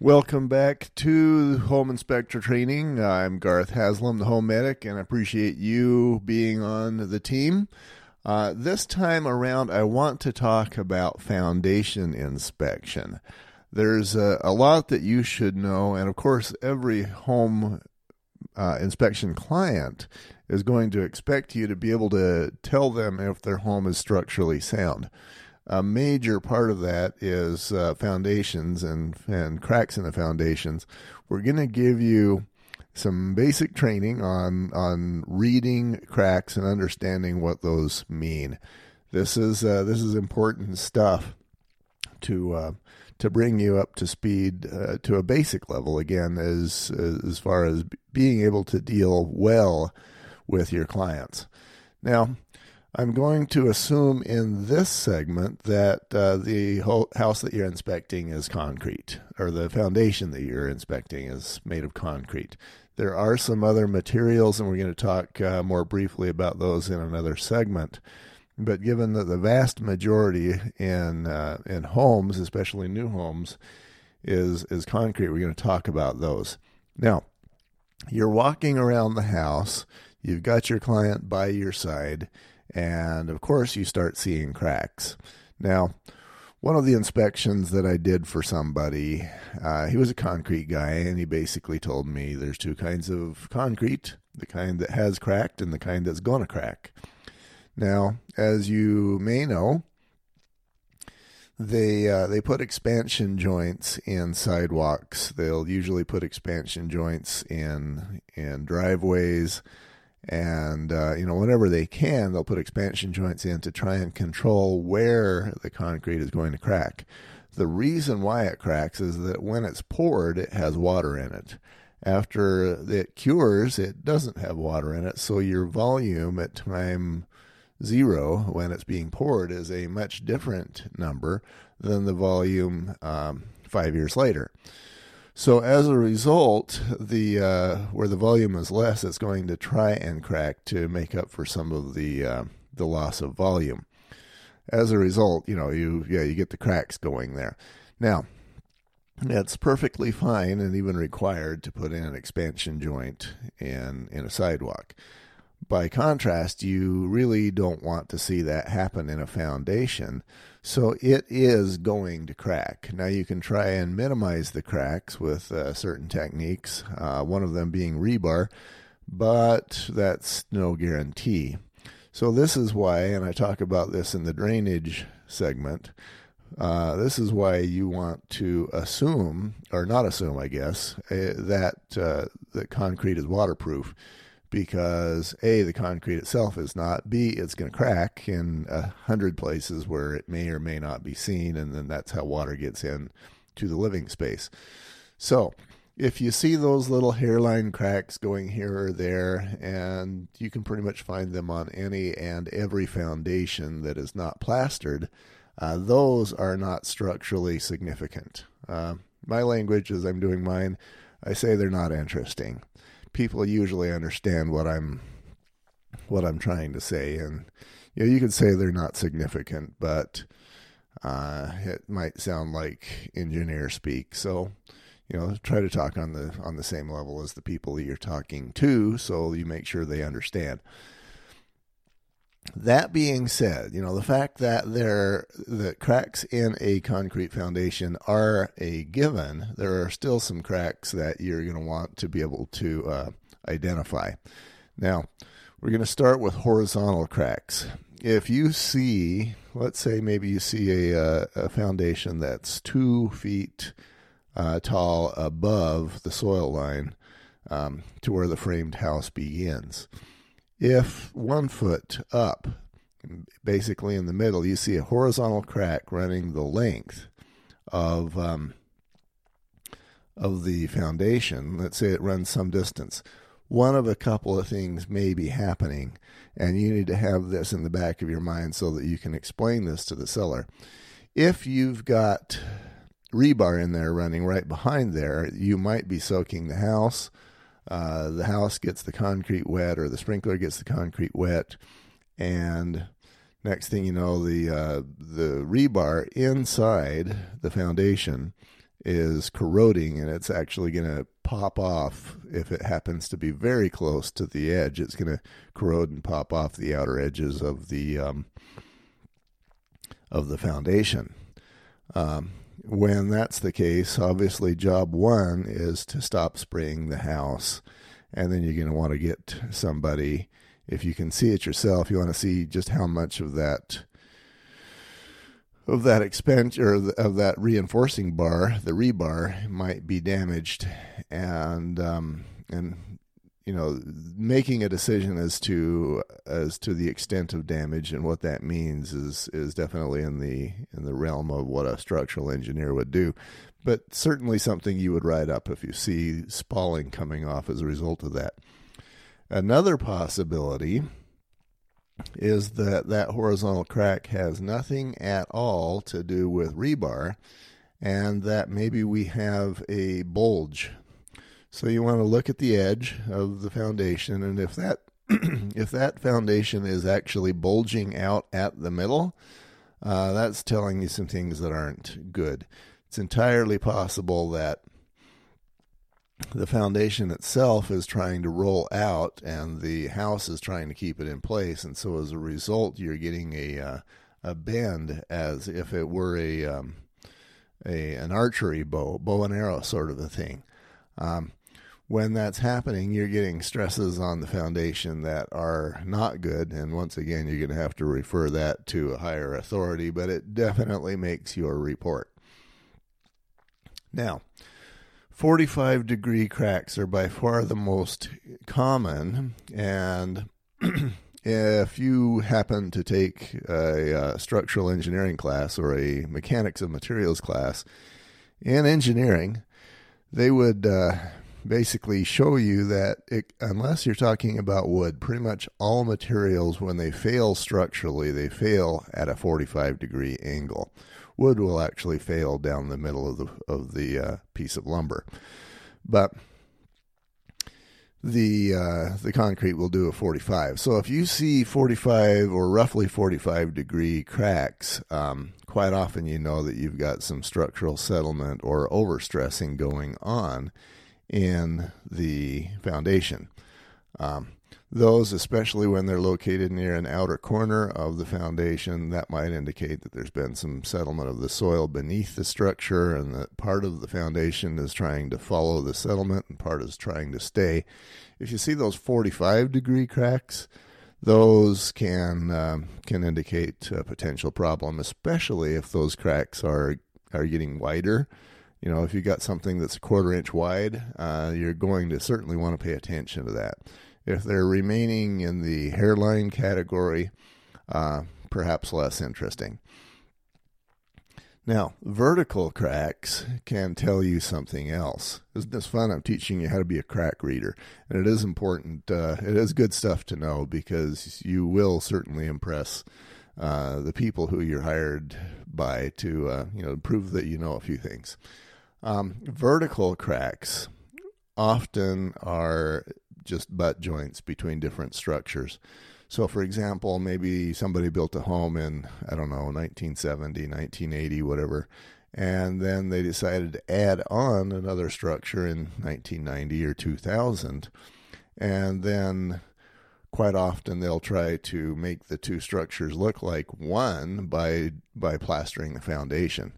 Welcome back to Home Inspector Training. I'm Garth Haslam, the Home Medic, and I appreciate you being on the team. Uh, this time around, I want to talk about foundation inspection. There's a, a lot that you should know, and of course, every home uh, inspection client is going to expect you to be able to tell them if their home is structurally sound a major part of that is uh, foundations and and cracks in the foundations. We're going to give you some basic training on on reading cracks and understanding what those mean. This is uh, this is important stuff to uh, to bring you up to speed uh, to a basic level again as as far as being able to deal well with your clients. Now, I'm going to assume in this segment that uh, the house that you're inspecting is concrete, or the foundation that you're inspecting is made of concrete. There are some other materials, and we're going to talk uh, more briefly about those in another segment. But given that the vast majority in uh, in homes, especially new homes, is is concrete, we're going to talk about those. Now, you're walking around the house. You've got your client by your side and of course, you start seeing cracks. Now, one of the inspections that I did for somebody, uh, he was a concrete guy, and he basically told me there's two kinds of concrete the kind that has cracked and the kind that's going to crack. Now, as you may know, they uh, they put expansion joints in sidewalks. They'll usually put expansion joints in in driveways and uh, you know whenever they can they'll put expansion joints in to try and control where the concrete is going to crack. The reason why it cracks is that when it's poured it has water in it. After it cures it doesn't have water in it so your volume at time zero when it's being poured is a much different number than the volume um, five years later so as a result, the uh, where the volume is less, it's going to try and crack to make up for some of the uh, the loss of volume. As a result, you know you yeah you get the cracks going there. Now, it's perfectly fine and even required to put in an expansion joint in in a sidewalk. By contrast, you really don't want to see that happen in a foundation so it is going to crack. Now you can try and minimize the cracks with uh, certain techniques, uh, one of them being rebar, but that's no guarantee. So this is why, and I talk about this in the drainage segment. Uh, this is why you want to assume, or not assume, I guess, uh, that uh, that concrete is waterproof because a the concrete itself is not b it's going to crack in a hundred places where it may or may not be seen and then that's how water gets in to the living space. So if you see those little hairline cracks going here or there and you can pretty much find them on any and every foundation that is not plastered uh, those are not structurally significant. Uh, my language as i'm doing mine. I say they're not interesting people usually understand what I'm what I'm trying to say, and you know, you could say they're not significant, but uh, it might sound like engineer speak. So, you know, try to talk on the on the same level as the people that you're talking to, so you make sure they understand. That being said, you know, the fact that there that cracks in a concrete foundation are a given, there are still some cracks that you're going to want to be able to uh, identify. Now, we're going to start with horizontal cracks. If you see, let's say maybe you see a, uh, a foundation that's two feet uh, tall above the soil line um, to where the framed house begins if one foot up, basically in the middle, you see a horizontal crack running the length of um, of the foundation. Let's say it runs some distance. One of a couple of things may be happening, and you need to have this in the back of your mind so that you can explain this to the seller. If you've got rebar in there running right behind there, you might be soaking the house uh, the house gets the concrete wet or the sprinkler gets the concrete wet, and next thing you know, the uh, the rebar inside the foundation is corroding and it's actually going to pop off if it happens to be very close to the edge. It's going to corrode and pop off the outer edges of the um, of the foundation. Um, when that's the case, obviously, job one is to stop spraying the house, and then you're going to want to get somebody. If you can see it yourself, you want to see just how much of that of that expense or of that reinforcing bar, the rebar, might be damaged, and um, and you know making a decision as to as to the extent of damage and what that means is is definitely in the in the realm of what a structural engineer would do, but certainly something you would write up if you see spalling coming off as a result of that. Another possibility is that that horizontal crack has nothing at all to do with rebar and that maybe we have a bulge. So you want to look at the edge of the foundation and if that if that foundation is actually bulging out at the middle, uh, that's telling you some things that aren't good. It's entirely possible that the foundation itself is trying to roll out and the house is trying to keep it in place and so as a result you're getting a uh, a bend as if it were a um, a an archery bow bow and arrow sort of a thing um, when that's happening you're getting stresses on the foundation that are not good and once again you're going to have to refer that to a higher authority but it definitely makes your report now 45 degree cracks are by far the most common. And if you happen to take a, a, uh, structural engineering class or a mechanics of materials class in engineering, they would uh, basically show you that it, unless you're talking about wood, pretty much all materials, when they fail structurally, they fail at a 45 degree angle. Wood will actually fail down the middle of the of the uh, piece of lumber, but the uh, the concrete will do a 45. So if you see 45 or roughly 45 degree cracks, um, quite often you know that you've got some structural settlement or overstressing going on in the foundation. Um, those, especially when they're located near an outer corner of the foundation, that might indicate that there's been some settlement of the soil beneath the structure and that part of the foundation is trying to follow the settlement and part is trying to stay. If you see those 45 degree cracks, those can um, can indicate a potential problem, especially if those cracks are are getting wider. You know, if you got something that's a quarter inch wide, uh, you're going to certainly want to pay attention to that. If they're remaining in the hairline category, uh, perhaps less interesting. Now, vertical cracks can tell you something else. Isn't this fun? I'm teaching you how to be a crack reader. And it is important, uh, it is good stuff to know because you will certainly impress uh, the people who you're hired by to, uh, you know, prove that you know a few things. Um, vertical cracks often are just butt joints between different structures. So, for example, maybe somebody built a home in, I don't know, 1970, 1980, whatever, and then they decided to add on another structure in 1990 or 2000. And then quite often they'll try to make the two structures look like one by by plastering the foundation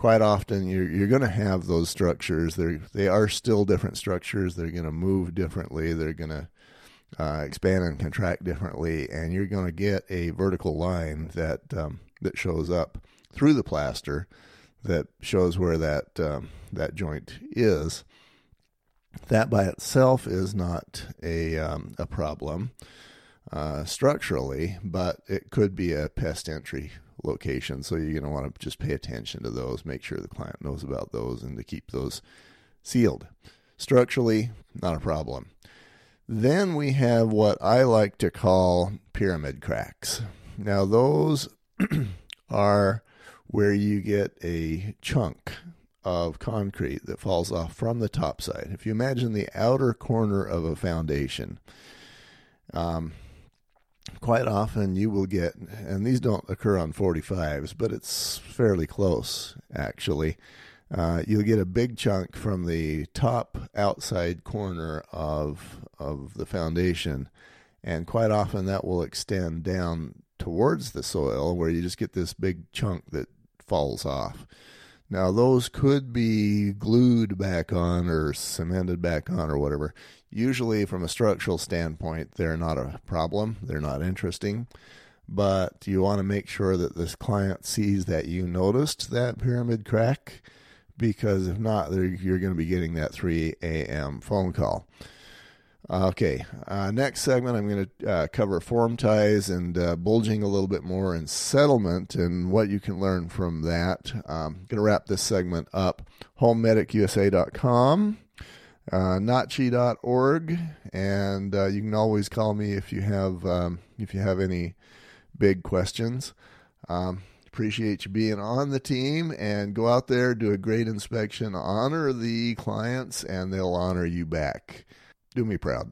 quite often you're you're going to have those structures. They they are still different structures. They're going to move differently. They're going to uh, expand and contract differently, and you're going to get a vertical line that um, that shows up through the plaster that shows where that um, that joint is. That by itself is not a um, a problem uh, structurally, but it could be a pest entry location. So you're going to want to just pay attention to those, make sure the client knows about those, and to keep those sealed. Structurally, not a problem. Then we have what I like to call pyramid cracks. Now, those are where you get a chunk of concrete that falls off from the top side. If you imagine the outer corner of a foundation, um, quite often you will get, and these don't occur on 45s, but it's fairly close actually. uh, you'll get a big chunk from the top outside corner of of the foundation, and quite often that will extend down towards the soil, where you just get this big chunk that falls off. Now, those could be glued back on or cemented back on or whatever. Usually, from a structural standpoint, they're not a problem. They're not interesting. But you want to make sure that this client sees that you noticed that pyramid crack because if not, you're going to be getting that 3 a.m. phone call. Okay, uh, next segment, I'm going to uh, cover form ties and uh, bulging a little bit more and settlement and what you can learn from that. Um, going to wrap this segment up. HomemedicUSA.com, uh, nachi.org, and uh, you can always call me if you have um, if you have any big questions. Um, appreciate you being on the team and go out there, do a great inspection, honor the clients, and they'll honor you back do me proud.